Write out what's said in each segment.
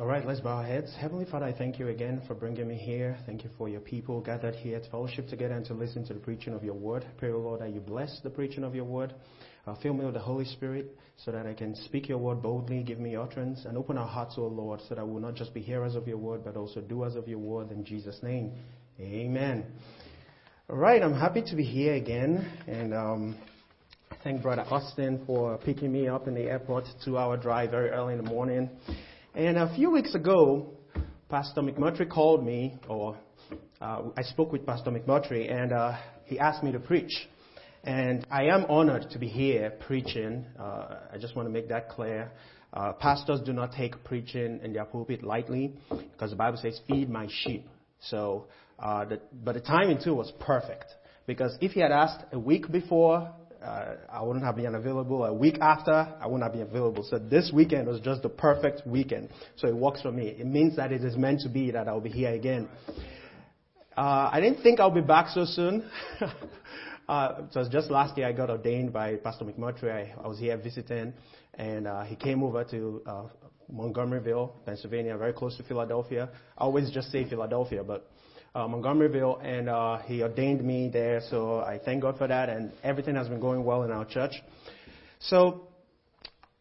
All right, let's bow our heads. Heavenly Father, I thank you again for bringing me here. Thank you for your people gathered here to fellowship together and to listen to the preaching of your word. Pray, O Lord, that you bless the preaching of your word. Uh, fill me with the Holy Spirit so that I can speak your word boldly, give me utterance, and open our hearts, O Lord, so that we will not just be hearers of your word, but also doers of your word. In Jesus' name, amen. All right, I'm happy to be here again, and um, thank Brother Austin for picking me up in the airport, two hour drive very early in the morning. And a few weeks ago, Pastor McMurtry called me, or uh, I spoke with Pastor McMurtry, and uh, he asked me to preach. And I am honored to be here preaching. Uh, I just want to make that clear. Uh, pastors do not take preaching in their pulpit lightly because the Bible says, feed my sheep. So, uh, the, but the timing too was perfect because if he had asked a week before, uh, I wouldn't have been available. A week after, I wouldn't have been available. So this weekend was just the perfect weekend. So it works for me. It means that it is meant to be that I'll be here again. Uh, I didn't think I'll be back so soon. Uh, was just last year I got ordained by Pastor McMurtry. I, I was here visiting, and uh, he came over to uh, Montgomeryville, Pennsylvania, very close to Philadelphia. I always just say Philadelphia, but uh, Montgomeryville, and uh, he ordained me there. So I thank God for that, and everything has been going well in our church. So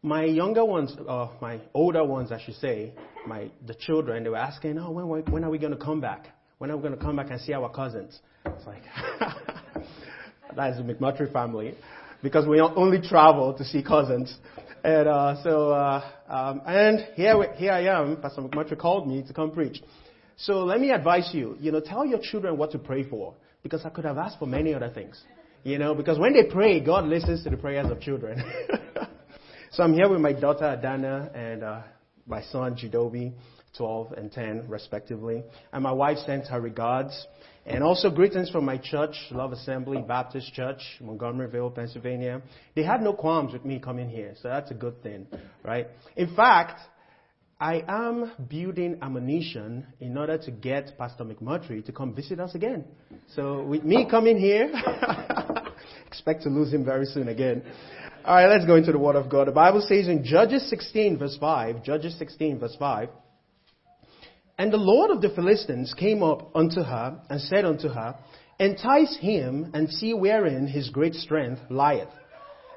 my younger ones, uh, my older ones, I should say, my the children, they were asking, "Oh, when when are we going to come back? When are we going to come back and see our cousins?" It's like. That is the McMurtry family, because we only travel to see cousins. And uh, so, uh, um, and here, we, here I am. Pastor McMurtry called me to come preach. So let me advise you. You know, tell your children what to pray for, because I could have asked for many other things. You know, because when they pray, God listens to the prayers of children. so I'm here with my daughter Adana and uh, my son Jidobi, 12 and 10 respectively, and my wife sent her regards. And also greetings from my church, Love Assembly Baptist Church, Montgomeryville, Pennsylvania. They had no qualms with me coming here, so that's a good thing, right? In fact, I am building ammunition in order to get Pastor McMurtry to come visit us again. So with me coming here, expect to lose him very soon again. All right, let's go into the Word of God. The Bible says in Judges 16 verse 5, Judges 16 verse 5, and the Lord of the Philistines came up unto her and said unto her, Entice him and see wherein his great strength lieth,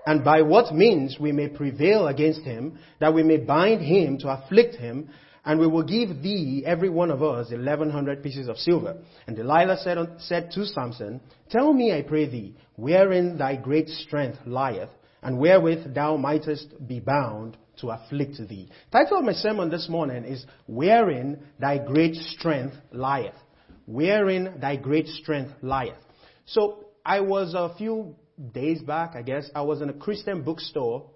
and by what means we may prevail against him, that we may bind him to afflict him, and we will give thee, every one of us, eleven hundred pieces of silver. And Delilah said, said to Samson, Tell me, I pray thee, wherein thy great strength lieth, and wherewith thou mightest be bound to afflict thee. Title of my sermon this morning is Wherein Thy Great Strength Lieth. Wherein Thy Great Strength Lieth. So I was a few days back, I guess, I was in a Christian bookstore,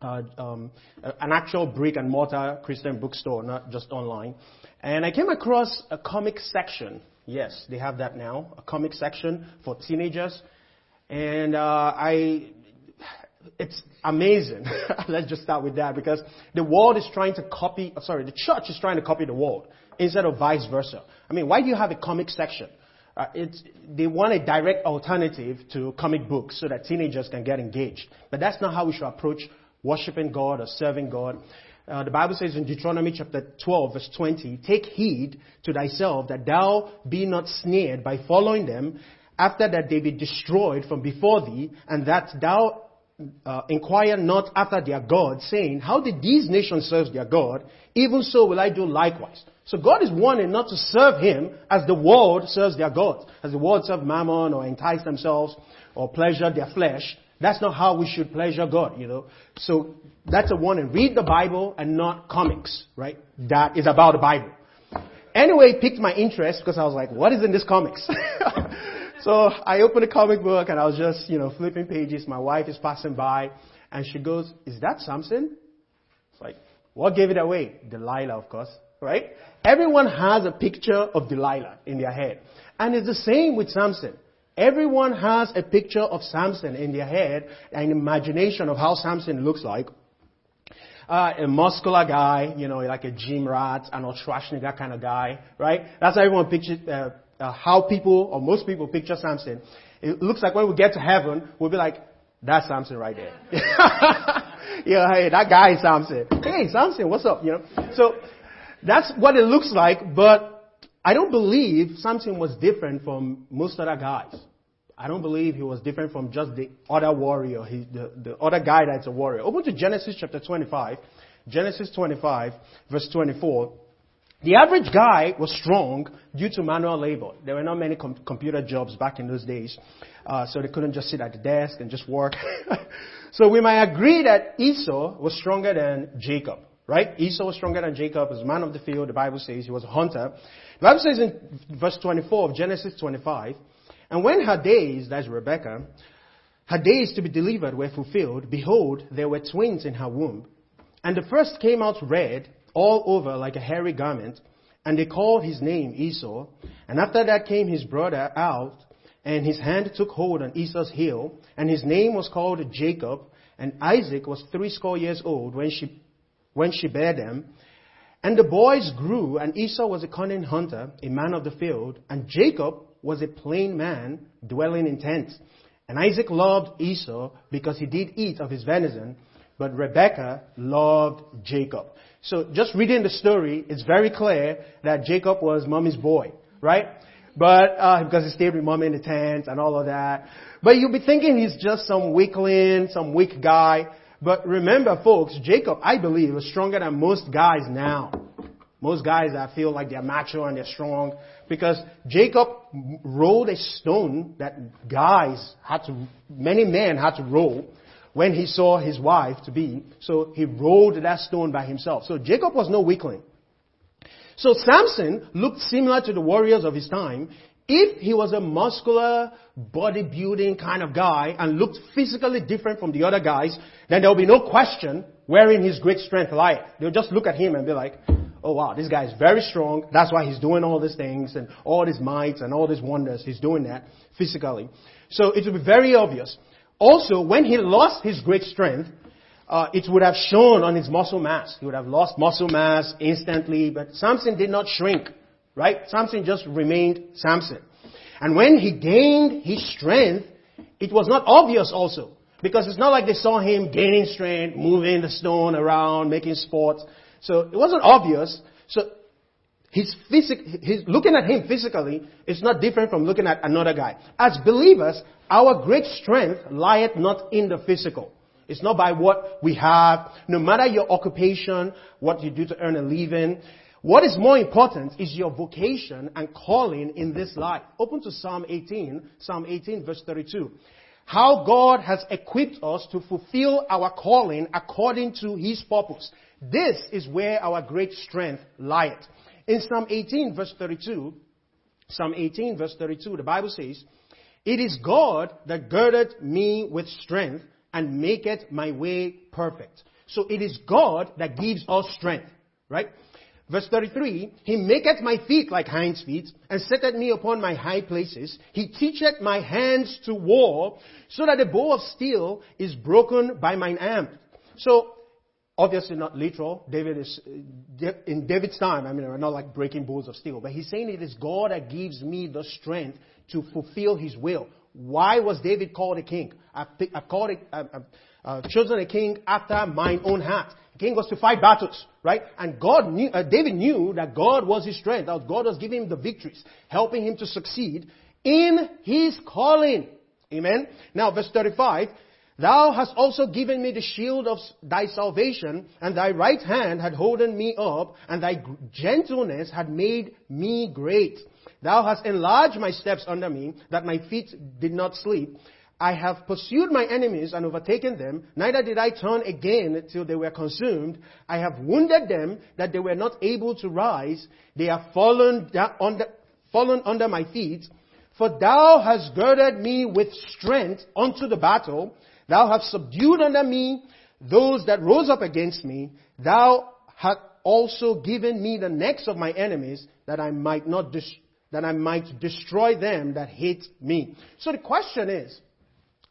uh, um, an actual brick and mortar Christian bookstore, not just online. And I came across a comic section. Yes, they have that now, a comic section for teenagers. And uh, I it's amazing. Let's just start with that because the world is trying to copy, sorry, the church is trying to copy the world instead of vice versa. I mean, why do you have a comic section? Uh, they want a direct alternative to comic books so that teenagers can get engaged. But that's not how we should approach worshiping God or serving God. Uh, the Bible says in Deuteronomy chapter 12 verse 20, Take heed to thyself that thou be not snared by following them after that they be destroyed from before thee, and that thou uh, inquire not after their God, saying, How did these nations serve their God? Even so will I do likewise. So God is warning not to serve Him as the world serves their God, as the world serves mammon or entice themselves or pleasure their flesh. That's not how we should pleasure God, you know. So that's a warning. Read the Bible and not comics, right? That is about the Bible. Anyway, it piqued my interest because I was like, what is in this comics? So I opened a comic book and I was just, you know, flipping pages. My wife is passing by and she goes, is that Samson? It's like, what gave it away? Delilah, of course, right? Everyone has a picture of Delilah in their head. And it's the same with Samson. Everyone has a picture of Samson in their head, an imagination of how Samson looks like. Uh, a muscular guy, you know, like a gym rat, an Schwarzenegger kind of guy, right? That's how everyone pictures, uh, uh, how people, or most people picture Samson. It looks like when we get to heaven, we'll be like, that's Samson right there. yeah, hey, that guy is Samson. Hey, Samson, what's up? You know. So That's what it looks like, but I don't believe Samson was different from most other guys. I don't believe he was different from just the other warrior, he, the, the other guy that's a warrior. Open to Genesis chapter 25. Genesis 25, verse 24. The average guy was strong due to manual labor. There were not many com- computer jobs back in those days, uh, so they couldn't just sit at the desk and just work. so we might agree that Esau was stronger than Jacob, right? Esau was stronger than Jacob as a man of the field. The Bible says he was a hunter. The Bible says in verse 24 of Genesis 25, and when her days, that's Rebecca, her days to be delivered were fulfilled, behold, there were twins in her womb. And the first came out red all over like a hairy garment, and they called his name Esau. And after that came his brother out, and his hand took hold on Esau's heel, and his name was called Jacob. And Isaac was threescore years old when she, when she bare them. And the boys grew, and Esau was a cunning hunter, a man of the field, and Jacob was a plain man, dwelling in tents. And Isaac loved Esau because he did eat of his venison, but Rebekah loved Jacob. So just reading the story, it's very clear that Jacob was mommy's boy, right? But uh, because he stayed with mommy in the tent and all of that. But you'll be thinking he's just some weakling, some weak guy. But remember, folks, Jacob, I believe, was stronger than most guys now. Most guys that feel like they're macho and they're strong. Because Jacob rolled a stone that guys had to, many men had to roll when he saw his wife to be. So he rolled that stone by himself. So Jacob was no weakling. So Samson looked similar to the warriors of his time. If he was a muscular, bodybuilding kind of guy and looked physically different from the other guys, then there will be no question wherein his great strength lied. They'll just look at him and be like, oh wow, this guy is very strong. That's why he's doing all these things and all these mights and all these wonders. He's doing that physically. So it will be very obvious. Also, when he lost his great strength, uh, it would have shown on his muscle mass. He would have lost muscle mass instantly, but Samson did not shrink, right? Samson just remained Samson. And when he gained his strength, it was not obvious also. Because it's not like they saw him gaining strength, moving the stone around, making sports. So it wasn't obvious. So his physic, his, looking at him physically is not different from looking at another guy. As believers, our great strength lieth not in the physical. It's not by what we have, no matter your occupation, what you do to earn a living. What is more important is your vocation and calling in this life. Open to Psalm 18, Psalm 18 verse 32. How God has equipped us to fulfill our calling according to His purpose. This is where our great strength lieth. In Psalm 18, verse 32, Psalm 18, verse 32, the Bible says, It is God that girded me with strength and maketh my way perfect. So it is God that gives us strength, right? Verse 33, He maketh my feet like hinds feet, and setteth me upon my high places. He teacheth my hands to war, so that the bow of steel is broken by mine arm. So Obviously not literal. David is, in David's time, I mean, we're not like breaking bows of steel, but he's saying it is God that gives me the strength to fulfill his will. Why was David called a king? I've, I've called it, I've, I've chosen a king after mine own heart. The king was to fight battles, right? And God knew, uh, David knew that God was his strength, that God was giving him the victories, helping him to succeed in his calling. Amen. Now, verse 35, Thou hast also given me the shield of thy salvation, and thy right hand had holden me up, and thy gentleness had made me great. Thou hast enlarged my steps under me, that my feet did not sleep. I have pursued my enemies and overtaken them, neither did I turn again till they were consumed. I have wounded them that they were not able to rise. They are fallen, under, fallen under my feet. For thou hast girded me with strength unto the battle. Thou hast subdued under me those that rose up against me. Thou hast also given me the necks of my enemies that I might not dis- that I might destroy them that hate me. So the question is,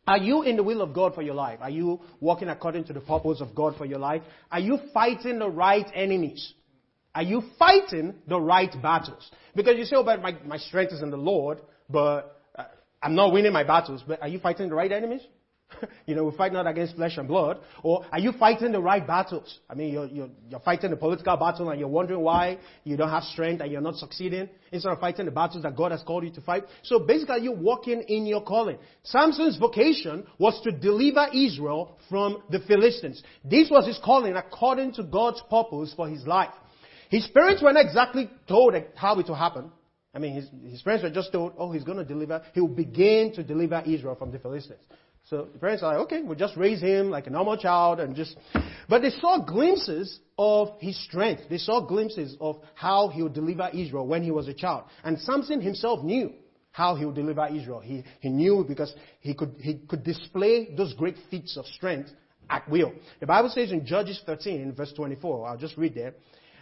are you in the will of God for your life? Are you walking according to the purpose of God for your life? Are you fighting the right enemies? Are you fighting the right battles? Because you say, oh, but my, my strength is in the Lord, but uh, I'm not winning my battles. But are you fighting the right enemies? you know, we fight not against flesh and blood. Or are you fighting the right battles? I mean, you're, you're, you're fighting the political battle and you're wondering why you don't have strength and you're not succeeding instead of fighting the battles that God has called you to fight. So basically, you're walking in your calling. Samson's vocation was to deliver Israel from the Philistines. This was his calling according to God's purpose for his life. His parents were not exactly told how it will happen. I mean, his, his parents were just told, oh, he's going to deliver, he will begin to deliver Israel from the Philistines. So the parents are like, okay, we'll just raise him like a normal child and just, but they saw glimpses of his strength. They saw glimpses of how he would deliver Israel when he was a child. And Samson himself knew how he would deliver Israel. He, he knew because he could, he could display those great feats of strength at will. The Bible says in Judges 13 verse 24, I'll just read there.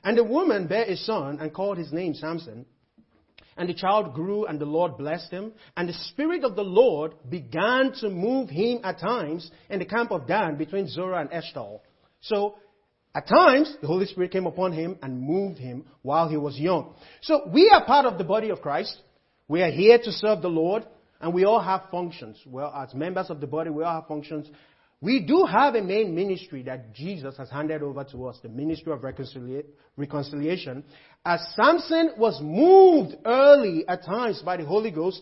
And the woman bare a son and called his name Samson. And the child grew and the Lord blessed him. And the Spirit of the Lord began to move him at times in the camp of Dan between Zorah and Eshtaol. So, at times, the Holy Spirit came upon him and moved him while he was young. So, we are part of the body of Christ. We are here to serve the Lord. And we all have functions. Well, as members of the body, we all have functions. We do have a main ministry that Jesus has handed over to us, the ministry of reconcilia- reconciliation. As Samson was moved early at times by the Holy Ghost,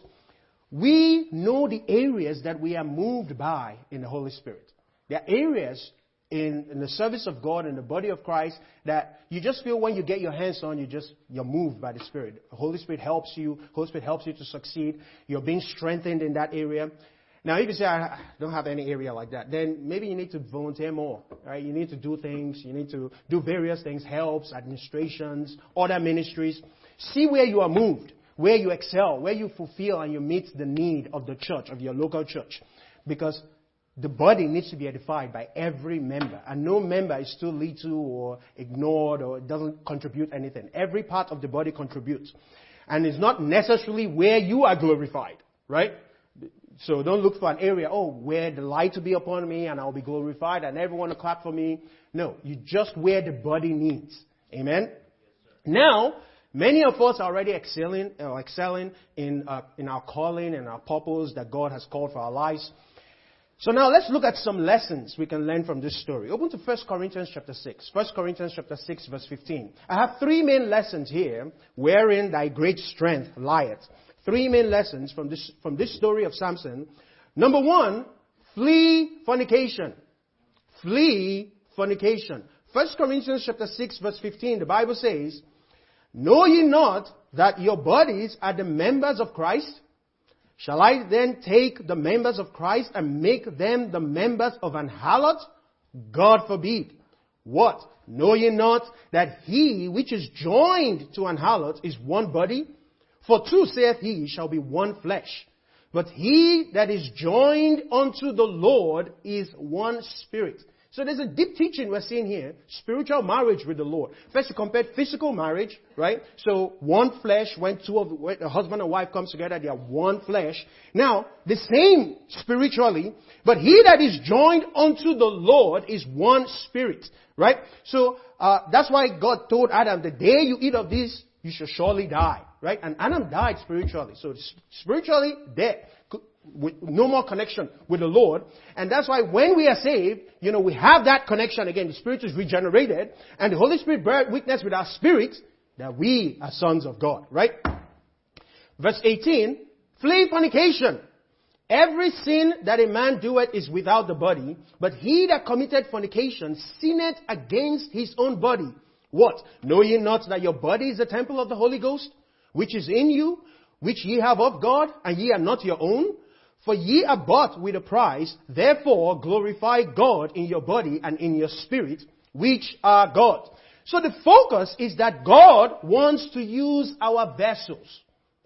we know the areas that we are moved by in the Holy Spirit. There are areas in, in, the service of God in the body of Christ that you just feel when you get your hands on, you just you're moved by the Spirit. The Holy Spirit helps you. Holy Spirit helps you to succeed. You're being strengthened in that area. Now, if you say, I don't have any area like that, then maybe you need to volunteer more, right? You need to do things. You need to do various things, helps, administrations, other ministries. See where you are moved, where you excel, where you fulfill and you meet the need of the church, of your local church. Because the body needs to be edified by every member. And no member is too little or ignored or doesn't contribute anything. Every part of the body contributes. And it's not necessarily where you are glorified, right? So don't look for an area, oh, where the light will be upon me and I'll be glorified and everyone will clap for me. No, you just where the body needs. Amen? Yes, now, many of us are already excelling, uh, excelling in, uh, in our calling and our purpose that God has called for our lives. So now let's look at some lessons we can learn from this story. Open to 1 Corinthians chapter 6. 1 Corinthians chapter 6 verse 15. I have three main lessons here wherein thy great strength lieth. Three main lessons from this, from this story of Samson. Number one, flee fornication. Flee fornication. 1 Corinthians chapter 6 verse 15, the Bible says, Know ye not that your bodies are the members of Christ? Shall I then take the members of Christ and make them the members of an harlot? God forbid. What? Know ye not that he which is joined to an harlot is one body? For two, saith he, shall be one flesh. But he that is joined unto the Lord is one spirit. So there's a deep teaching we're seeing here. Spiritual marriage with the Lord. First, you compared physical marriage, right? So one flesh, when two of when a husband and wife comes together, they are one flesh. Now, the same spiritually, but he that is joined unto the Lord is one spirit, right? So uh, that's why God told Adam, the day you eat of this, you shall surely die. Right? And Adam died spiritually. So spiritually dead. No more connection with the Lord. And that's why when we are saved, you know, we have that connection again. The Spirit is regenerated. And the Holy Spirit bears witness with our spirit that we are sons of God. Right? Verse 18. Flee fornication. Every sin that a man doeth is without the body, but he that committed fornication sinneth against his own body. What? Know ye not that your body is the temple of the Holy Ghost, which is in you, which ye have of God, and ye are not your own? For ye are bought with a price, therefore glorify God in your body and in your spirit, which are God. So the focus is that God wants to use our vessels.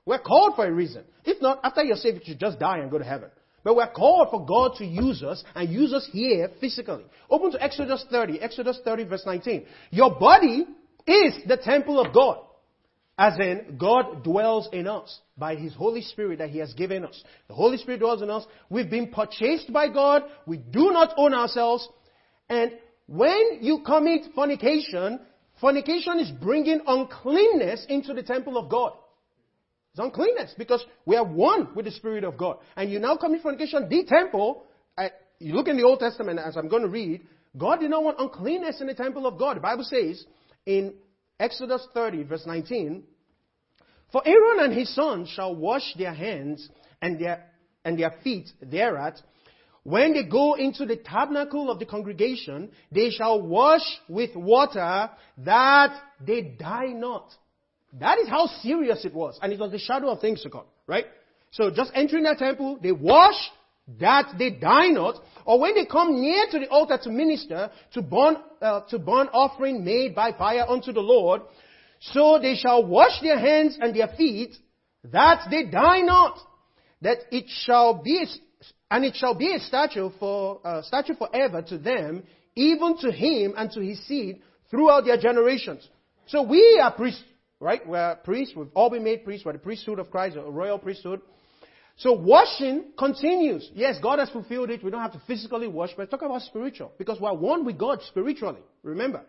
We're called for a reason. If not, after you're saved, you should just die and go to heaven. But we're called for God to use us and use us here physically. Open to Exodus 30, Exodus 30 verse 19. Your body is the temple of God. As in, God dwells in us by His Holy Spirit that He has given us. The Holy Spirit dwells in us. We've been purchased by God. We do not own ourselves. And when you commit fornication, fornication is bringing uncleanness into the temple of God. It's uncleanness because we are one with the Spirit of God. And you now commit fornication, the temple, uh, you look in the Old Testament, as I'm going to read, God did not want uncleanness in the temple of God. The Bible says in Exodus 30, verse 19, For Aaron and his sons shall wash their hands and their, and their feet thereat. When they go into the tabernacle of the congregation, they shall wash with water that they die not. That is how serious it was. And it was the shadow of things to come, right? So just entering the temple, they wash that they die not, or when they come near to the altar to minister, to burn, uh, to burn offering made by fire unto the Lord, so they shall wash their hands and their feet, that they die not, that it shall be, and it shall be a statue for, uh, statue forever to them, even to him and to his seed throughout their generations. So we are priests, right? We're priests. We've all been made priests. We're the priesthood of Christ, a royal priesthood. So washing continues. Yes, God has fulfilled it. We don't have to physically wash, but talk about spiritual. Because we're one with God spiritually. Remember.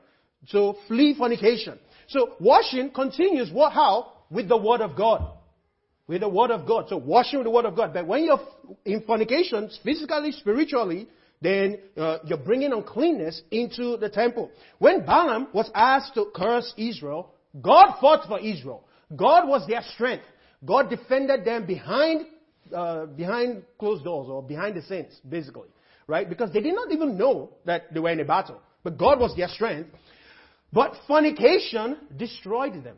So flee fornication. So washing continues. What, how? With the Word of God. With the Word of God. So washing with the Word of God. But when you're in fornication, physically, spiritually, then uh, you're bringing uncleanness into the temple. When Balaam was asked to curse Israel, God fought for Israel. God was their strength. God defended them behind uh, behind closed doors or behind the scenes, basically, right? Because they did not even know that they were in a battle. But God was their strength. But fornication destroyed them.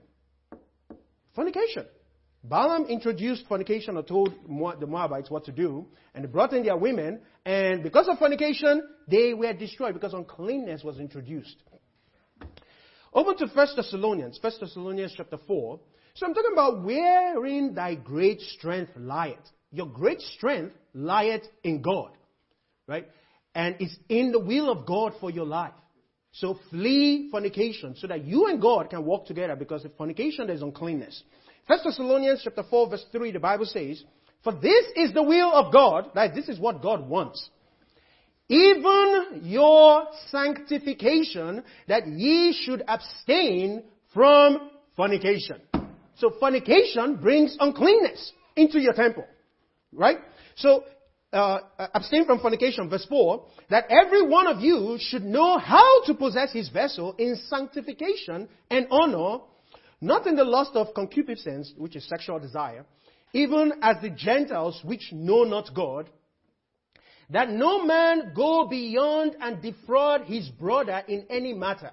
Fornication. Balaam introduced fornication or told the Moabites what to do, and they brought in their women, and because of fornication, they were destroyed because uncleanness was introduced. Over to 1 Thessalonians, 1 Thessalonians chapter 4. So I'm talking about wherein thy great strength lieth. Your great strength lieth in God, right? And it's in the will of God for your life. So flee fornication so that you and God can walk together because if fornication there's uncleanness. First Thessalonians chapter 4 verse 3 the Bible says, For this is the will of God, that this is what God wants. Even your sanctification that ye should abstain from fornication. So fornication brings uncleanness into your temple. Right? So, uh, abstain from fornication, verse 4, that every one of you should know how to possess his vessel in sanctification and honor, not in the lust of concupiscence, which is sexual desire, even as the Gentiles which know not God, that no man go beyond and defraud his brother in any matter,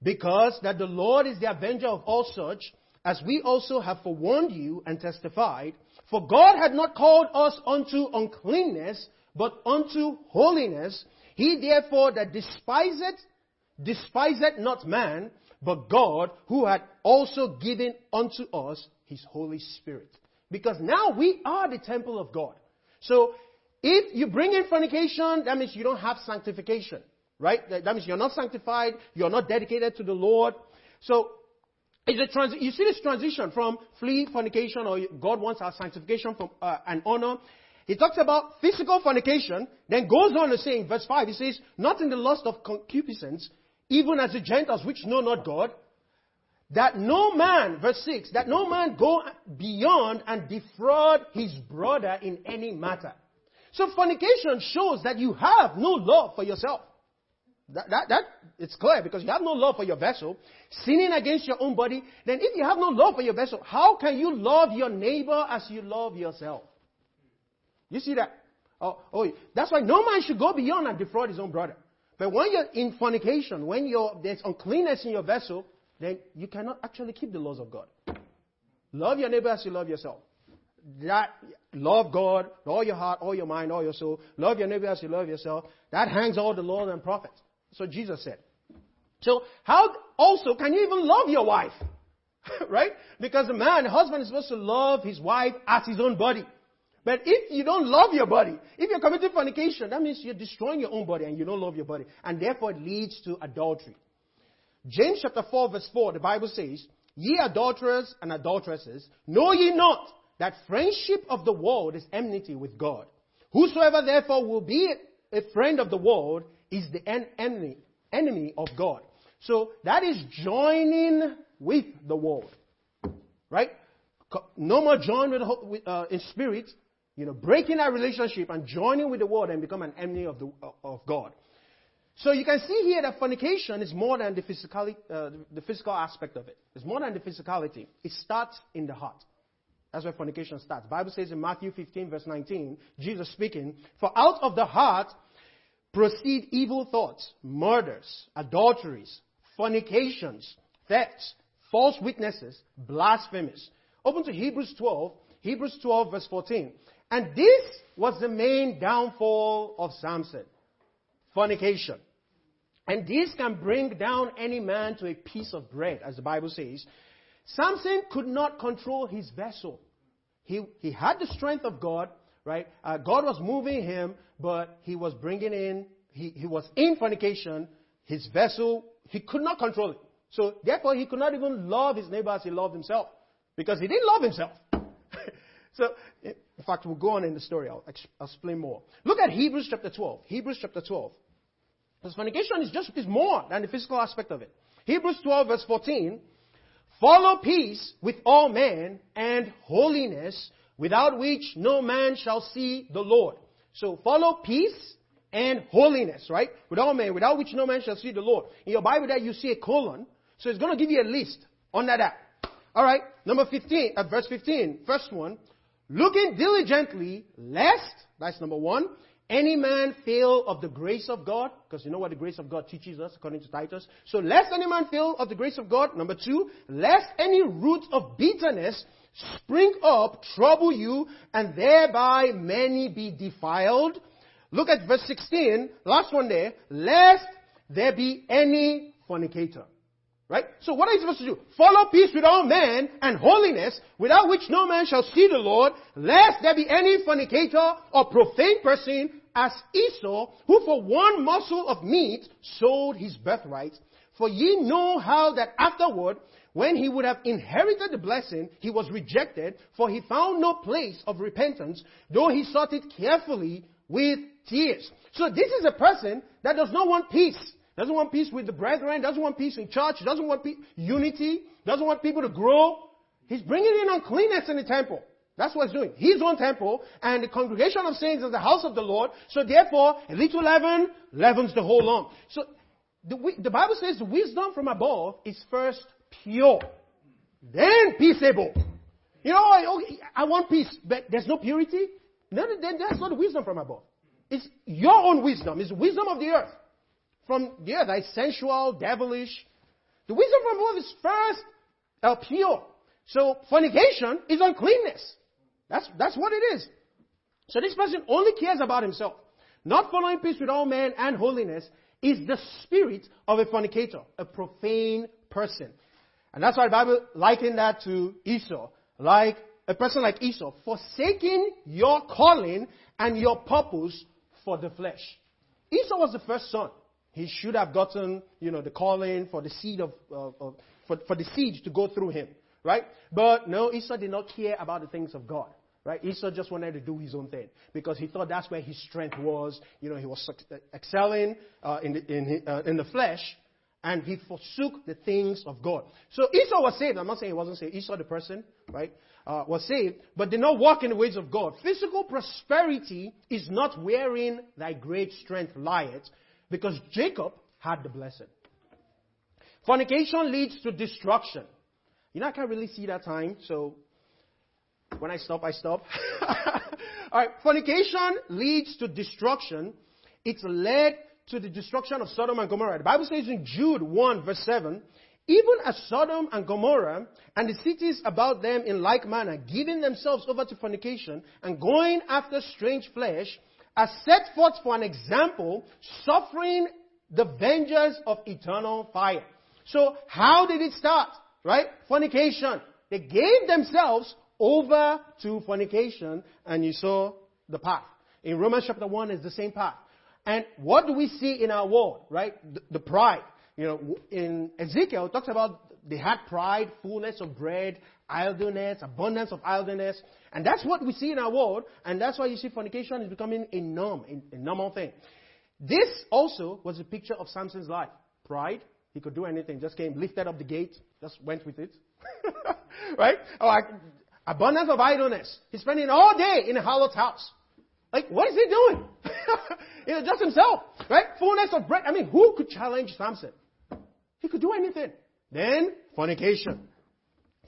because that the Lord is the avenger of all such, as we also have forewarned you and testified, for God had not called us unto uncleanness, but unto holiness. He therefore that despiseth, despiseth not man, but God, who had also given unto us his Holy Spirit. Because now we are the temple of God. So, if you bring in fornication, that means you don't have sanctification, right? That means you're not sanctified, you're not dedicated to the Lord. So, Trans- you see this transition from flee fornication, or God wants our sanctification from uh, and honor. He talks about physical fornication, then goes on to say in verse 5, he says, Not in the lust of concupiscence, even as the Gentiles which know not God, that no man, verse 6, that no man go beyond and defraud his brother in any matter. So fornication shows that you have no love for yourself. That, that, that, it's clear because you have no love for your vessel, sinning against your own body. Then if you have no love for your vessel, how can you love your neighbor as you love yourself? You see that? Oh, oh, that's why no man should go beyond and defraud his own brother. But when you're in fornication, when you're, there's uncleanness in your vessel, then you cannot actually keep the laws of God. Love your neighbor as you love yourself. That love God, all your heart, all your mind, all your soul. Love your neighbor as you love yourself. That hangs all the laws and prophets. So Jesus said. So how also can you even love your wife? right? Because a man, a husband is supposed to love his wife as his own body. But if you don't love your body, if you're committing fornication, that means you're destroying your own body and you don't love your body. And therefore it leads to adultery. James chapter 4 verse 4, the Bible says, Ye adulterers and adulteresses, know ye not that friendship of the world is enmity with God. Whosoever therefore will be a friend of the world is the en- enemy, enemy of God. So that is joining with the world. Right? No more join with, uh, in spirit. you know, breaking that relationship and joining with the world and become an enemy of, the, of God. So you can see here that fornication is more than the, physicality, uh, the physical aspect of it. It's more than the physicality. It starts in the heart. That's where fornication starts. Bible says in Matthew 15, verse 19, Jesus speaking, For out of the heart proceed evil thoughts, murders, adulteries, fornications, thefts, false witnesses, blasphemies. Open to Hebrews 12, Hebrews 12, verse 14. And this was the main downfall of Samson fornication. And this can bring down any man to a piece of bread, as the Bible says. Samson could not control his vessel. He, he had the strength of God, right? Uh, God was moving him, but he was bringing in, he, he was in fornication. His vessel, he could not control it. So therefore, he could not even love his neighbor as he loved himself, because he didn't love himself. so, in fact, we'll go on in the story. I'll, I'll explain more. Look at Hebrews chapter 12. Hebrews chapter 12. Because fornication is just is more than the physical aspect of it. Hebrews 12 verse 14. Follow peace with all men and holiness, without which no man shall see the Lord. So follow peace and holiness, right? With all men, without which no man shall see the Lord. In your Bible there you see a colon, so it's going to give you a list under that. app. Alright, number 15, uh, verse 15, first one. Looking diligently, lest, that's number one, any man fail of the grace of God, because you know what the grace of God teaches us according to Titus. So lest any man fail of the grace of God. Number two, lest any root of bitterness spring up, trouble you, and thereby many be defiled. Look at verse 16, last one there. Lest there be any fornicator. Right? So what are you supposed to do? Follow peace with all men and holiness, without which no man shall see the Lord, lest there be any fornicator or profane person as Esau, who for one morsel of meat sold his birthright. For ye know how that afterward, when he would have inherited the blessing, he was rejected, for he found no place of repentance, though he sought it carefully with tears. So this is a person that does not want peace doesn't want peace with the brethren, doesn't want peace in church, doesn't want pe- unity, doesn't want people to grow. He's bringing in uncleanness in the temple. That's what he's doing. His own temple and the congregation of saints is the house of the Lord. So therefore, a little leaven leavens the whole lump. So the, the Bible says the wisdom from above is first pure, then peaceable. You know, I, want peace, but there's no purity. No, then that's not wisdom from above. It's your own wisdom. It's wisdom of the earth from the earth is sensual, devilish. The wisdom from above is first uh, pure. So fornication is uncleanness. That's, that's what it is. So this person only cares about himself. Not following peace with all men and holiness is the spirit of a fornicator, a profane person. And that's why the Bible likened that to Esau. Like a person like Esau, forsaking your calling and your purpose for the flesh. Esau was the first son. He should have gotten, you know, the calling for the seed of, uh, of for, for the seed to go through him, right? But no, Esau did not care about the things of God. Right? Esau just wanted to do his own thing because he thought that's where his strength was. You know, he was excelling uh, in, the, in, uh, in the flesh, and he forsook the things of God. So Esau was saved. I'm not saying he wasn't saved. Esau, the person, right, uh, was saved, but did not walk in the ways of God. Physical prosperity is not wherein thy great strength lieth, because Jacob had the blessing. Fornication leads to destruction. You know, I can't really see that time, so when I stop, I stop. All right, fornication leads to destruction. It's led to the destruction of Sodom and Gomorrah. The Bible says in Jude 1, verse 7, even as Sodom and Gomorrah and the cities about them in like manner, giving themselves over to fornication and going after strange flesh, are set forth for an example, suffering the vengeance of eternal fire. So, how did it start? Right? Fornication. They gave themselves over to fornication, and you saw the path. In Romans chapter 1 is the same path. And what do we see in our world, right? The, the pride. You know, in Ezekiel, it talks about they had pride, fullness of bread, idleness, abundance of idleness. And that's what we see in our world, and that's why you see fornication is becoming a norm, a normal thing. This also was a picture of Samson's life. Pride, he could do anything, just came, lifted up the gate, just went with it. right? Oh, I, Abundance of idleness. He's spending all day in a harlot's house. Like, what is he doing? you know, just himself, right? Fullness of bread. I mean, who could challenge Samson? He could do anything. Then, fornication.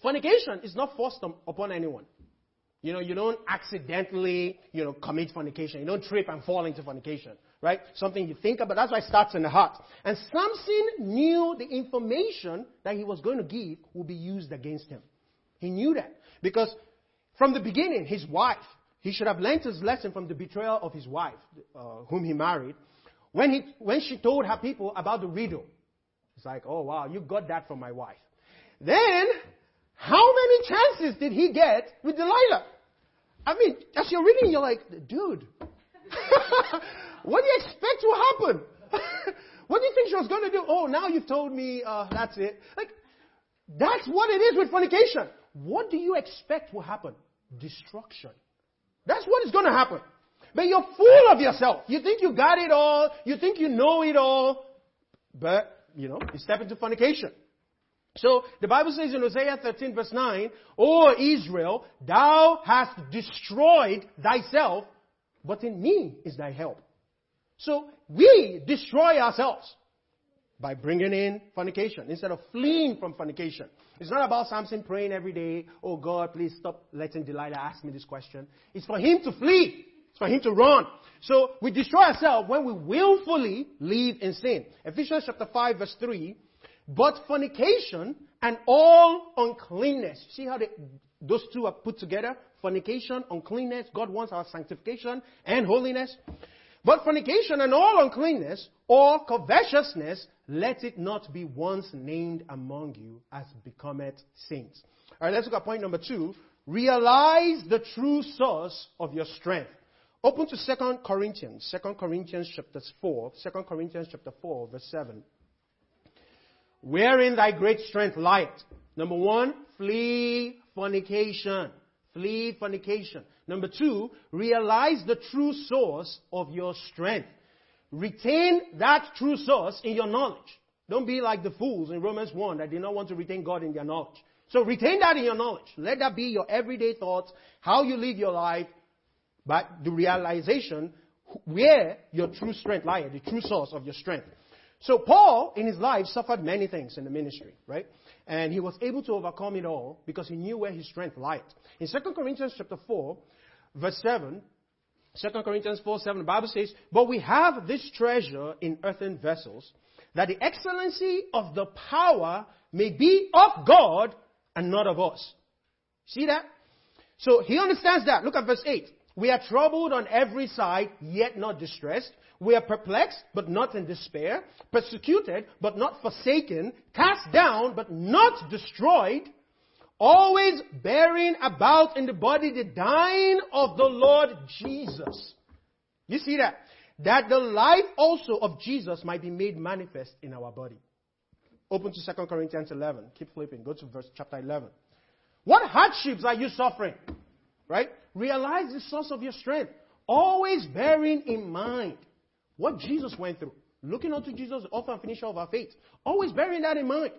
Fornication is not forced um, upon anyone. You know, you don't accidentally, you know, commit fornication. You don't trip and fall into fornication, right? Something you think about. That's why it starts in the heart. And Samson knew the information that he was going to give would be used against him. He knew that. Because from the beginning, his wife, he should have learned his lesson from the betrayal of his wife, uh, whom he married. When, he, when she told her people about the riddle, it's like, oh wow, you got that from my wife. Then, how many chances did he get with Delilah? I mean, as you're reading, you're like, dude, what do you expect to happen? what do you think she was going to do? Oh, now you've told me uh, that's it. Like, that's what it is with fornication. What do you expect will happen? Destruction. That's what is going to happen. But you're full of yourself. You think you got it all. You think you know it all. But, you know, you step into fornication. So the Bible says in Hosea 13 verse 9, O Israel, thou hast destroyed thyself, but in me is thy help. So we destroy ourselves by bringing in fornication instead of fleeing from fornication. It's not about Samson praying every day, oh God, please stop letting Delilah ask me this question. It's for him to flee. It's for him to run. So we destroy ourselves when we willfully live in sin. Ephesians chapter 5 verse 3, but fornication and all uncleanness. See how they, those two are put together? Fornication, uncleanness. God wants our sanctification and holiness. But fornication and all uncleanness or covetousness, let it not be once named among you as becometh saints. Alright, let's look at point number two. Realize the true source of your strength. Open to 2 Corinthians, 2 Corinthians chapter 4, 2 Corinthians chapter 4, verse 7. Wherein thy great strength lieth. Number one, flee fornication. Flee fornication. Number two, realize the true source of your strength. Retain that true source in your knowledge. Don't be like the fools in Romans 1 that did not want to retain God in their knowledge. So retain that in your knowledge. Let that be your everyday thoughts, how you live your life, but the realization where your true strength lies, the true source of your strength. So Paul, in his life, suffered many things in the ministry, right? And he was able to overcome it all because he knew where his strength lied. In 2 Corinthians chapter 4, verse 7, 2 Corinthians 4 7, the Bible says, But we have this treasure in earthen vessels, that the excellency of the power may be of God and not of us. See that? So he understands that. Look at verse 8. We are troubled on every side, yet not distressed. We are perplexed, but not in despair. Persecuted, but not forsaken. Cast down, but not destroyed always bearing about in the body the dying of the Lord Jesus. You see that? That the life also of Jesus might be made manifest in our body. Open to 2 Corinthians 11. Keep flipping. Go to verse chapter 11. What hardships are you suffering? Right? Realize the source of your strength. Always bearing in mind what Jesus went through. Looking unto Jesus, the author and finisher of our faith. Always bearing that in mind.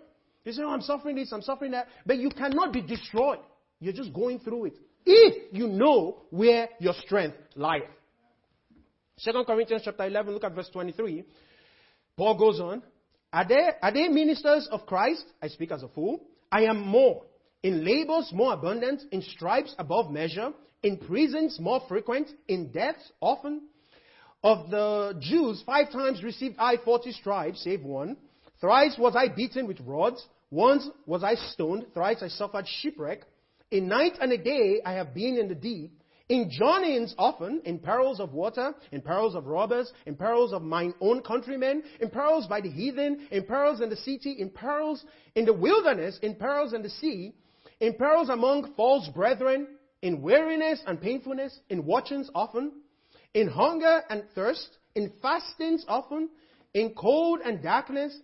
You say, oh, I'm suffering this, I'm suffering that. But you cannot be destroyed. You're just going through it. If you know where your strength lieth. 2 Corinthians chapter 11, look at verse 23. Paul goes on. Are they, are they ministers of Christ? I speak as a fool. I am more. In labors more abundant, in stripes above measure, in prisons more frequent, in deaths often. Of the Jews, five times received I forty stripes, save one. Thrice was I beaten with rods. Once was I stoned. Thrice I suffered shipwreck. In night and a day I have been in the deep. In journeyings often, in perils of water, in perils of robbers, in perils of mine own countrymen, in perils by the heathen, in perils in the city, in perils in the wilderness, in perils in the sea, in perils among false brethren, in weariness and painfulness, in watchings often, in hunger and thirst, in fastings often, in cold and darkness,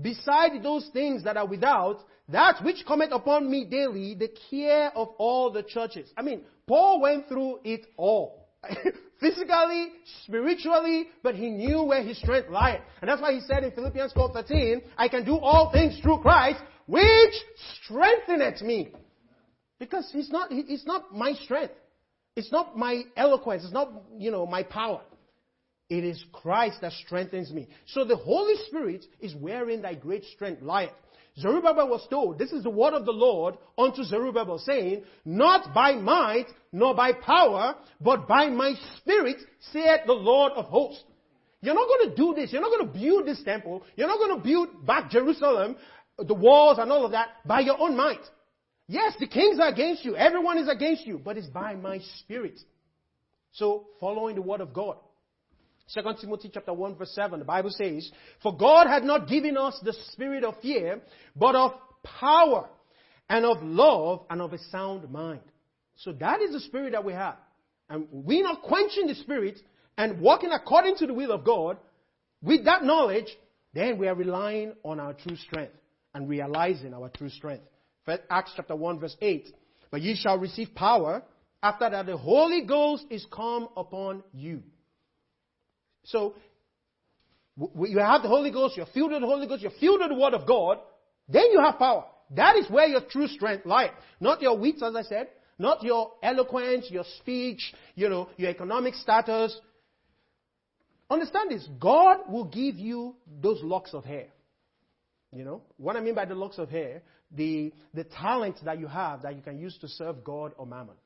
beside those things that are without, that which cometh upon me daily, the care of all the churches. I mean, Paul went through it all. Physically, spiritually, but he knew where his strength lied. And that's why he said in Philippians 4.13, I can do all things through Christ, which strengtheneth me. Because it's not, it's not my strength. It's not my eloquence. It's not, you know, my power. It is Christ that strengthens me. So the Holy Spirit is wherein thy great strength lieth. Zerubbabel was told, this is the word of the Lord unto Zerubbabel, saying, Not by might, nor by power, but by my spirit, saith the Lord of hosts. You're not going to do this. You're not going to build this temple. You're not going to build back Jerusalem, the walls and all of that by your own might. Yes, the kings are against you. Everyone is against you, but it's by my spirit. So, following the word of God. 2 Timothy chapter 1 verse 7, the Bible says, For God had not given us the spirit of fear, but of power and of love and of a sound mind. So that is the spirit that we have. And we're not quenching the spirit and walking according to the will of God. With that knowledge, then we are relying on our true strength and realizing our true strength. Acts chapter 1 verse 8. But ye shall receive power after that the Holy Ghost is come upon you. So, you have the Holy Ghost, you're filled with the Holy Ghost, you're filled with the Word of God, then you have power. That is where your true strength lies. Not your wits, as I said, not your eloquence, your speech, you know, your economic status. Understand this. God will give you those locks of hair. You know, what I mean by the locks of hair, the, the talent that you have that you can use to serve God or mammon.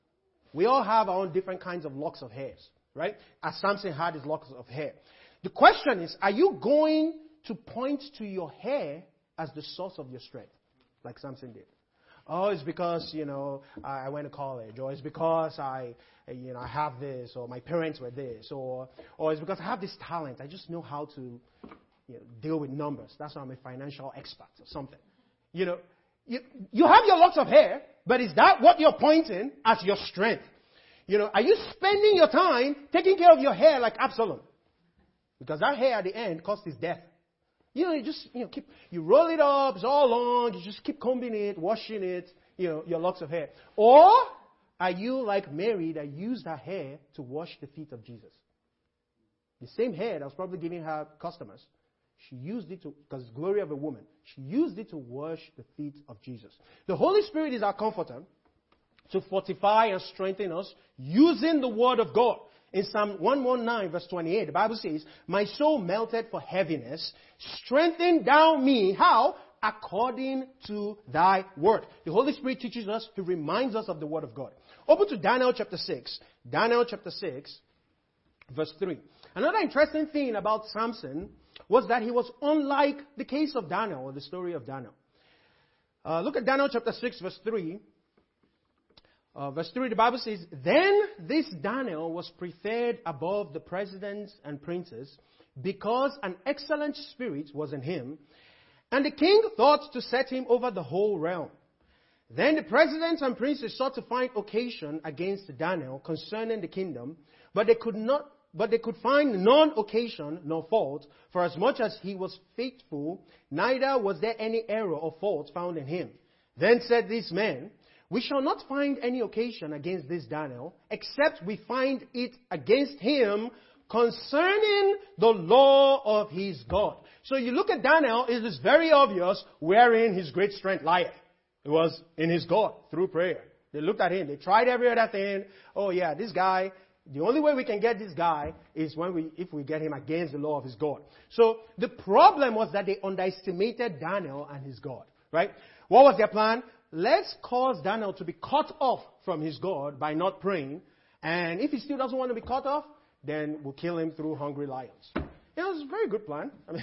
We all have our own different kinds of locks of hairs right? As Samson had his locks of hair. The question is, are you going to point to your hair as the source of your strength, like Samson did? Oh, it's because, you know, I went to college, or it's because I, you know, I have this, or my parents were this, or, or it's because I have this talent. I just know how to, you know, deal with numbers. That's why I'm a financial expert or something. You know, you, you have your locks of hair, but is that what you're pointing as your strength? You know, are you spending your time taking care of your hair like Absalom? Because that hair at the end cost his death. You know, you just, you know, keep, you roll it up, it's all long, you just keep combing it, washing it, you know, your locks of hair. Or are you like Mary that used her hair to wash the feet of Jesus? The same hair that was probably giving her customers. She used it to, because it's glory of a woman, she used it to wash the feet of Jesus. The Holy Spirit is our comforter to fortify and strengthen us using the word of God. In Psalm 119 verse 28, the Bible says, My soul melted for heaviness, strengthen thou me. How? According to thy word. The Holy Spirit teaches us, He reminds us of the word of God. Open to Daniel chapter 6. Daniel chapter 6, verse 3. Another interesting thing about Samson was that he was unlike the case of Daniel or the story of Daniel. Uh, look at Daniel chapter 6, verse 3. Uh, verse 3, the Bible says, Then this Daniel was preferred above the presidents and princes because an excellent spirit was in him, and the king thought to set him over the whole realm. Then the presidents and princes sought to find occasion against Daniel concerning the kingdom, but they could not, but they could find none occasion nor fault, for as much as he was faithful, neither was there any error or fault found in him. Then said these men, we shall not find any occasion against this Daniel, except we find it against him concerning the law of his God. So you look at Daniel, it is very obvious wherein his great strength lieth. It was in his God, through prayer. They looked at him, they tried every other thing. Oh yeah, this guy, the only way we can get this guy is when we, if we get him against the law of his God. So the problem was that they underestimated Daniel and his God, right? What was their plan? let's cause Daniel to be cut off from his God by not praying. And if he still doesn't want to be cut off, then we'll kill him through hungry lions. It was a very good plan. I mean,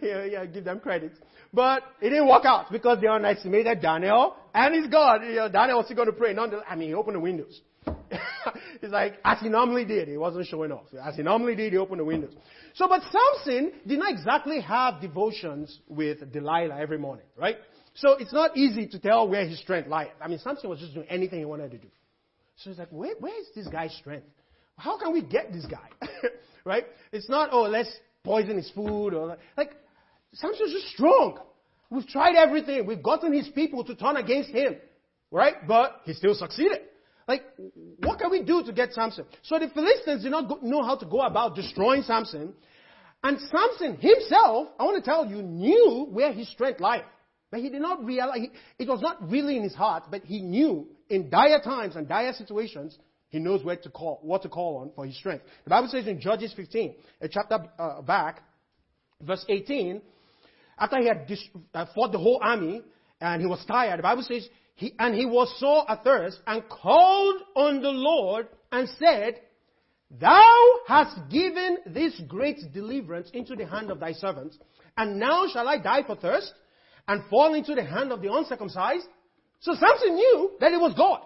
yeah, yeah, give them credit. But it didn't work out because they underestimated Daniel and his God. You know, Daniel was still going to pray. I mean, he opened the windows. it's like, as he normally did, he wasn't showing off. As he normally did, he opened the windows. So, but Samson did not exactly have devotions with Delilah every morning, right? So it's not easy to tell where his strength lies. I mean, Samson was just doing anything he wanted to do. So it's like, where, where is this guy's strength? How can we get this guy? right? It's not, oh, let's poison his food or like, Samson's just strong. We've tried everything. We've gotten his people to turn against him. Right? But he still succeeded. Like, what can we do to get Samson? So the Philistines did not know how to go about destroying Samson. And Samson himself, I want to tell you, knew where his strength lied. But he did not realize, he, it was not really in his heart, but he knew in dire times and dire situations, he knows where to call, what to call on for his strength. The Bible says in Judges 15, a chapter uh, back, verse 18, after he had dis- uh, fought the whole army and he was tired, the Bible says, he, and he was sore athirst and called on the Lord and said, Thou hast given this great deliverance into the hand of thy servants, and now shall I die for thirst and fall into the hand of the uncircumcised? So Samson knew that it was God.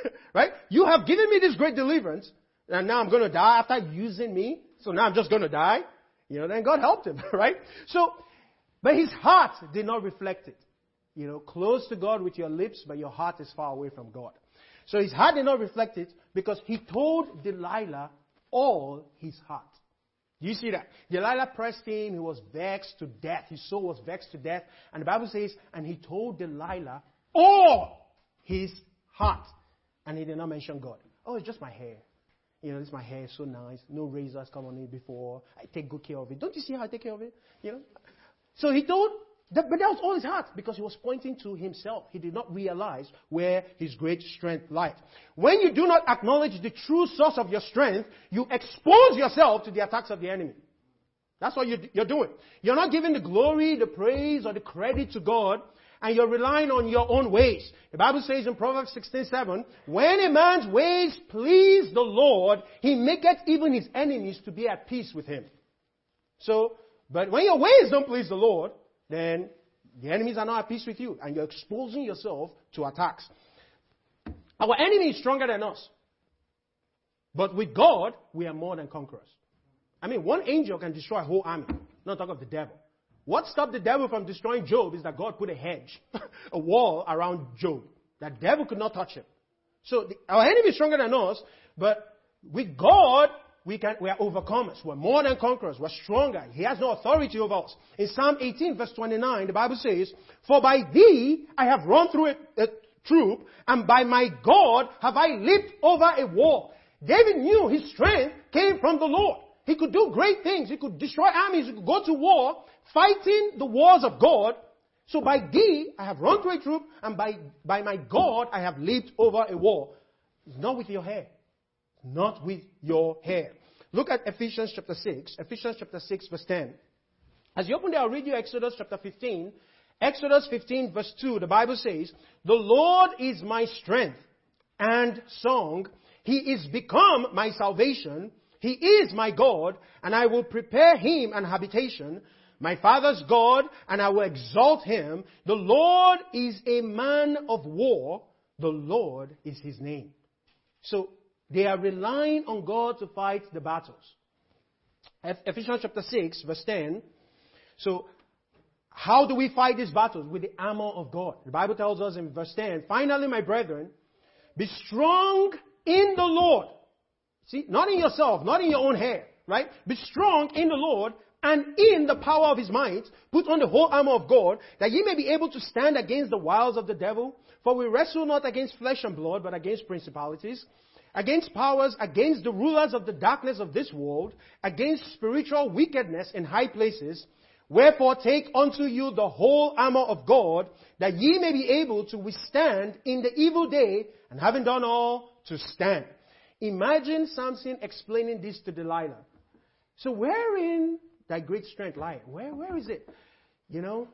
right? You have given me this great deliverance, and now I'm going to die after using me. So now I'm just going to die. You know, then God helped him, right? So, but his heart did not reflect it. You know, close to God with your lips, but your heart is far away from God. So his heart did not reflect it because he told Delilah all his heart. Do you see that? Delilah pressed him. He was vexed to death. His soul was vexed to death. And the Bible says, and he told Delilah all his heart. And he did not mention God. Oh, it's just my hair. You know, this my hair is so nice. No razors come on it before. I take good care of it. Don't you see how I take care of it? You know? So he told, that, but that was all his heart because he was pointing to himself. He did not realize where his great strength lied. When you do not acknowledge the true source of your strength, you expose yourself to the attacks of the enemy. That's what you're doing. You're not giving the glory, the praise, or the credit to God and you're relying on your own ways. The Bible says in Proverbs 16:7, when a man's ways please the Lord, he maketh even his enemies to be at peace with him. So, but when your ways don't please the Lord, then the enemies are not at peace with you, and you're exposing yourself to attacks. Our enemy is stronger than us. But with God, we are more than conquerors. I mean, one angel can destroy a whole army. Not talk of the devil. What stopped the devil from destroying Job is that God put a hedge, a wall around Job. That devil could not touch him. So the, our enemy is stronger than us, but with God, we, can, we are overcomers. We're more than conquerors. We're stronger. He has no authority over us. In Psalm 18, verse 29, the Bible says, For by thee I have run through a, a troop, and by my God have I leaped over a wall. David knew his strength came from the Lord. He could do great things. He could destroy armies. He could go to war, fighting the wars of God. So by thee, I have run through a troop, and by, by my God, I have leaped over a wall. Not with your hair. Not with your hair. Look at Ephesians chapter 6. Ephesians chapter 6, verse 10. As you open there, I'll read you Exodus chapter 15. Exodus 15, verse 2, the Bible says, The Lord is my strength and song. He is become my salvation. He is my God, and I will prepare him an habitation my father's God, and I will exalt him. The Lord is a man of war. The Lord is his name. So they are relying on God to fight the battles. Ephesians chapter 6, verse 10. So, how do we fight these battles? With the armor of God. The Bible tells us in verse 10, finally, my brethren, be strong in the Lord. See, not in yourself, not in your own hair, right? Be strong in the Lord and in the power of his might, put on the whole armor of God, that ye may be able to stand against the wiles of the devil. For we wrestle not against flesh and blood, but against principalities, against powers, against the rulers of the darkness of this world, against spiritual wickedness in high places. Wherefore take unto you the whole armor of God, that ye may be able to withstand in the evil day, and having done all, to stand. Imagine Samson explaining this to Delilah. So wherein thy great strength lie? Where, where is it? You know,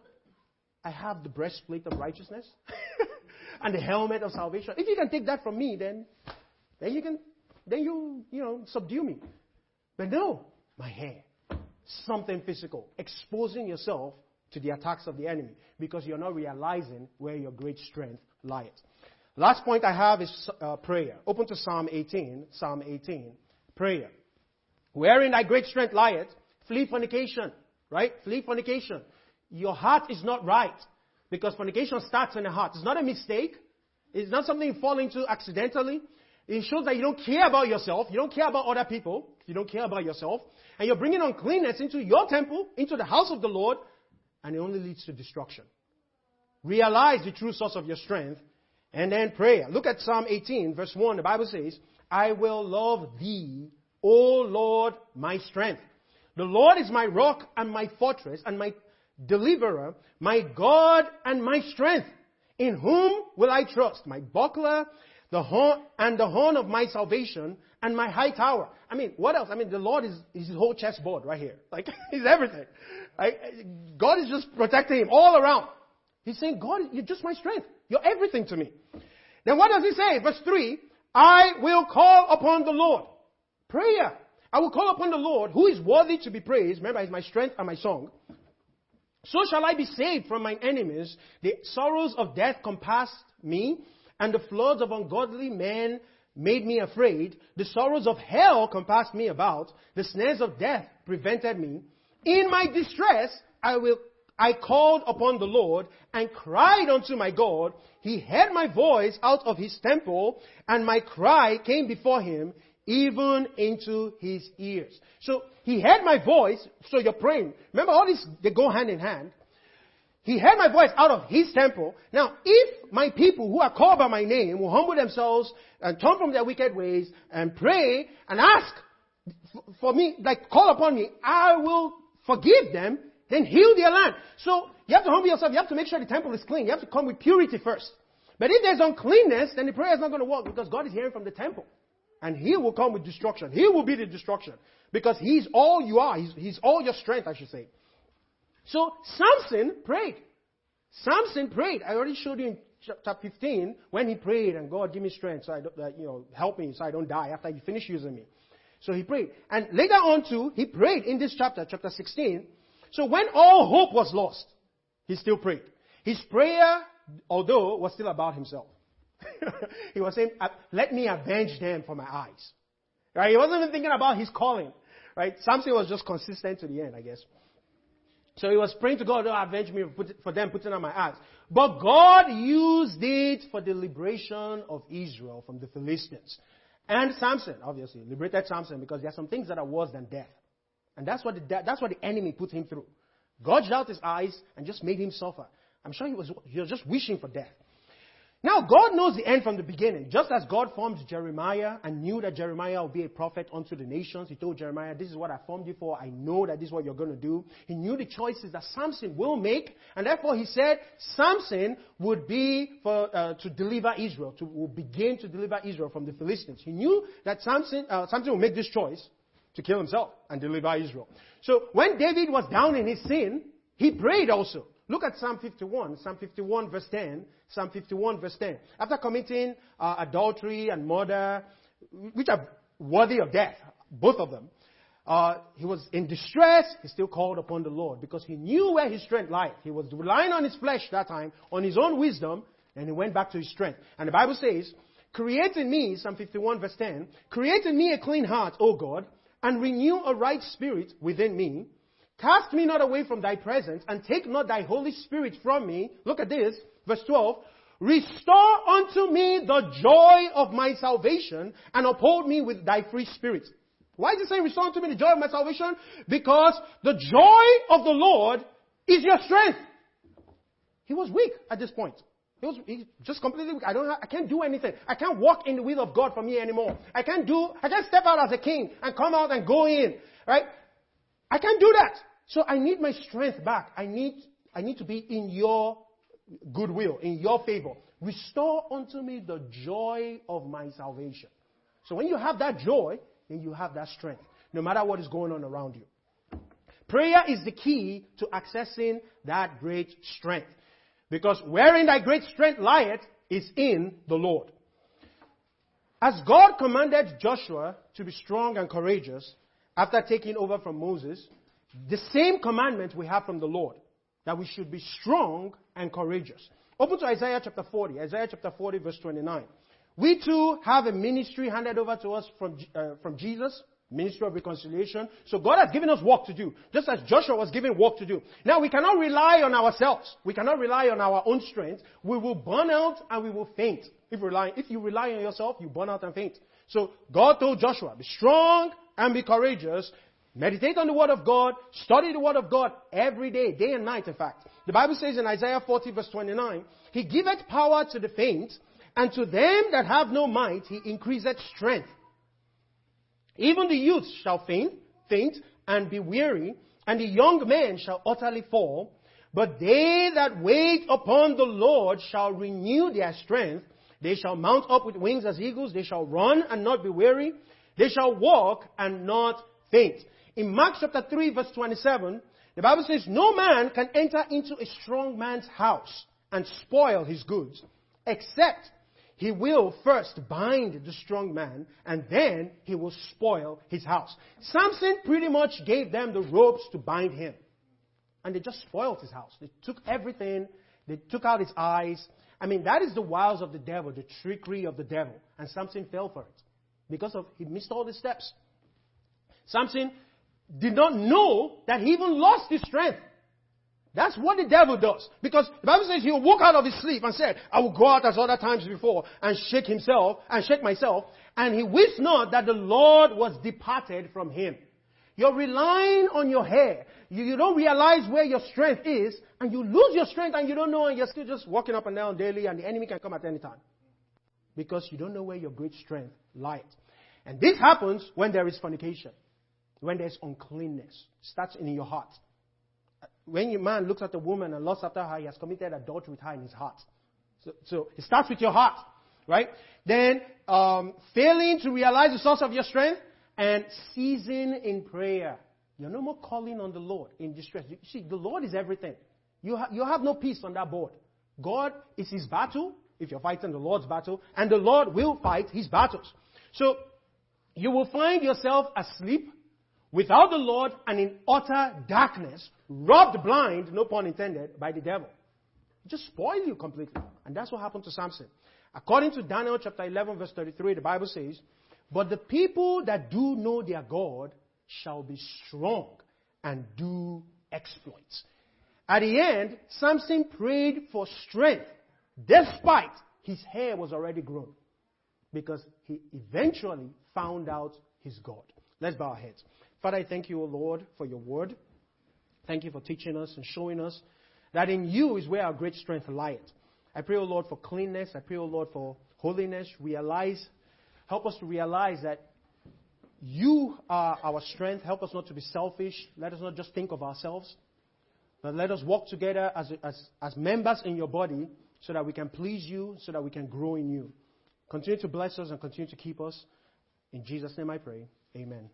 I have the breastplate of righteousness and the helmet of salvation. If you can take that from me, then, then you can, then you, you know, subdue me. But no, my hair, something physical, exposing yourself to the attacks of the enemy because you're not realizing where your great strength lies. Last point I have is uh, prayer. Open to Psalm 18. Psalm 18. Prayer. Wherein thy great strength lieth, Flee fornication, right? Flee fornication. Your heart is not right because fornication starts in the heart. It's not a mistake. It's not something you fall into accidentally. It shows that you don't care about yourself. You don't care about other people. You don't care about yourself. And you're bringing uncleanness into your temple, into the house of the Lord, and it only leads to destruction. Realize the true source of your strength, and then prayer. Look at Psalm 18, verse 1. The Bible says, I will love thee, O Lord, my strength. The Lord is my rock and my fortress, and my deliverer, my God and my strength. In whom will I trust? My buckler, the horn, and the horn of my salvation, and my high tower. I mean, what else? I mean, the Lord is, is his whole chessboard right here. Like, he's everything. Right? God is just protecting him all around. He's saying, God, you're just my strength. You're everything to me. Then what does he say? Verse 3, I will call upon the Lord. Prayer. I will call upon the Lord, who is worthy to be praised. Remember, he's my strength and my song. So shall I be saved from my enemies. The sorrows of death compassed me, and the floods of ungodly men made me afraid. The sorrows of hell compassed me about. The snares of death prevented me. In my distress, I will, I called upon the Lord and cried unto my God. He heard my voice out of his temple, and my cry came before him even into his ears. So he heard my voice, so you're praying. Remember all these, they go hand in hand. He heard my voice out of his temple. Now, if my people who are called by my name will humble themselves and turn from their wicked ways and pray and ask for me, like call upon me, I will forgive them, then heal their land. So you have to humble yourself. You have to make sure the temple is clean. You have to come with purity first. But if there's uncleanness, then the prayer is not going to work because God is hearing from the temple. And He will come with destruction. He will be the destruction. Because He's all you are. He's, he's all your strength, I should say. So Samson prayed. Samson prayed. I already showed you in chapter 15 when he prayed and God give me strength so I don't, uh, you know, help me so I don't die after you finish using me. So he prayed. And later on too, he prayed in this chapter, chapter 16. So when all hope was lost, he still prayed. His prayer, although, was still about himself. he was saying, let me avenge them for my eyes. Right? He wasn't even thinking about his calling. Right? Samson was just consistent to the end, I guess. So he was praying to God, oh, avenge me for them putting on my eyes. But God used it for the liberation of Israel from the Philistines. And Samson, obviously, liberated Samson because there are some things that are worse than death. And that's what the, that's what the enemy put him through. Gouged out his eyes and just made him suffer. I'm sure he was, he was just wishing for death. Now, God knows the end from the beginning. Just as God formed Jeremiah and knew that Jeremiah would be a prophet unto the nations, He told Jeremiah, This is what I formed you for. I know that this is what you're going to do. He knew the choices that Samson will make, and therefore He said Samson would be for, uh, to deliver Israel, to will begin to deliver Israel from the Philistines. He knew that Samson, uh, Samson would make this choice to kill himself and deliver Israel. So when David was down in his sin, he prayed also. Look at Psalm 51, Psalm 51 verse 10, Psalm 51 verse 10. After committing uh, adultery and murder, which are worthy of death, both of them, uh, he was in distress, he still called upon the Lord because he knew where his strength lied. He was relying on his flesh that time, on his own wisdom, and he went back to his strength. And the Bible says, Create in me, Psalm 51 verse 10, create in me a clean heart, O God, and renew a right spirit within me. Cast me not away from thy presence, and take not thy Holy Spirit from me. Look at this, verse 12. Restore unto me the joy of my salvation, and uphold me with thy free spirit. Why is he saying restore unto me the joy of my salvation? Because the joy of the Lord is your strength. He was weak at this point. He was he just completely weak. I don't I can't do anything. I can't walk in the will of God for me anymore. I can't do, I can't step out as a king and come out and go in. Right? I can't do that. So I need my strength back. I need, I need to be in your goodwill, in your favor. Restore unto me the joy of my salvation. So when you have that joy, then you have that strength, no matter what is going on around you. Prayer is the key to accessing that great strength. Because wherein thy great strength lieth is in the Lord. As God commanded Joshua to be strong and courageous after taking over from Moses, the same commandment we have from the Lord that we should be strong and courageous. Open to Isaiah chapter 40, Isaiah chapter 40, verse 29. We too have a ministry handed over to us from, uh, from Jesus, ministry of reconciliation. So God has given us work to do, just as Joshua was given work to do. Now we cannot rely on ourselves. We cannot rely on our own strength. We will burn out and we will faint. If, rely, if you rely on yourself, you burn out and faint. So God told Joshua, be strong and be courageous. Meditate on the Word of God. Study the Word of God every day, day and night, in fact. The Bible says in Isaiah 40, verse 29, He giveth power to the faint, and to them that have no might, He increaseth strength. Even the youth shall faint, faint, and be weary, and the young men shall utterly fall. But they that wait upon the Lord shall renew their strength. They shall mount up with wings as eagles. They shall run and not be weary. They shall walk and not faint. In Mark chapter 3 verse 27, the Bible says, No man can enter into a strong man's house and spoil his goods, except he will first bind the strong man and then he will spoil his house. Samson pretty much gave them the ropes to bind him. And they just spoiled his house. They took everything, they took out his eyes. I mean, that is the wiles of the devil, the trickery of the devil. And Samson fell for it because of he missed all the steps. Samson did not know that he even lost his strength. That's what the devil does. Because the Bible says he walk out of his sleep and said, I will go out as other times before and shake himself and shake myself. And he wist not that the Lord was departed from him. You're relying on your hair. You, you don't realize where your strength is and you lose your strength and you don't know and you're still just walking up and down daily and the enemy can come at any time. Because you don't know where your great strength lies. And this happens when there is fornication. When there's uncleanness. Starts in your heart when your man looks at a woman and lusts after her, he has committed adultery with her in his heart. So, so it starts with your heart, right? Then um, failing to realize the source of your strength and ceasing in prayer. You're no more calling on the Lord in distress. You see, the Lord is everything. You, ha- you have no peace on that board. God is his battle, if you're fighting the Lord's battle, and the Lord will fight his battles. So, you will find yourself asleep without the Lord and in utter darkness, robbed blind, no pun intended, by the devil. Just spoil you completely. And that's what happened to Samson. According to Daniel chapter 11 verse 33, the Bible says, But the people that do know their God shall be strong and do exploits. At the end, Samson prayed for strength despite his hair was already grown because he eventually found out his God. Let's bow our heads. Father, I thank you, O Lord, for your word. Thank you for teaching us and showing us that in you is where our great strength lies. I pray, O Lord, for cleanness. I pray, O Lord, for holiness. Realize, help us to realize that you are our strength. Help us not to be selfish. Let us not just think of ourselves. But let us walk together as, as, as members in your body so that we can please you, so that we can grow in you. Continue to bless us and continue to keep us. In Jesus' name I pray. Amen.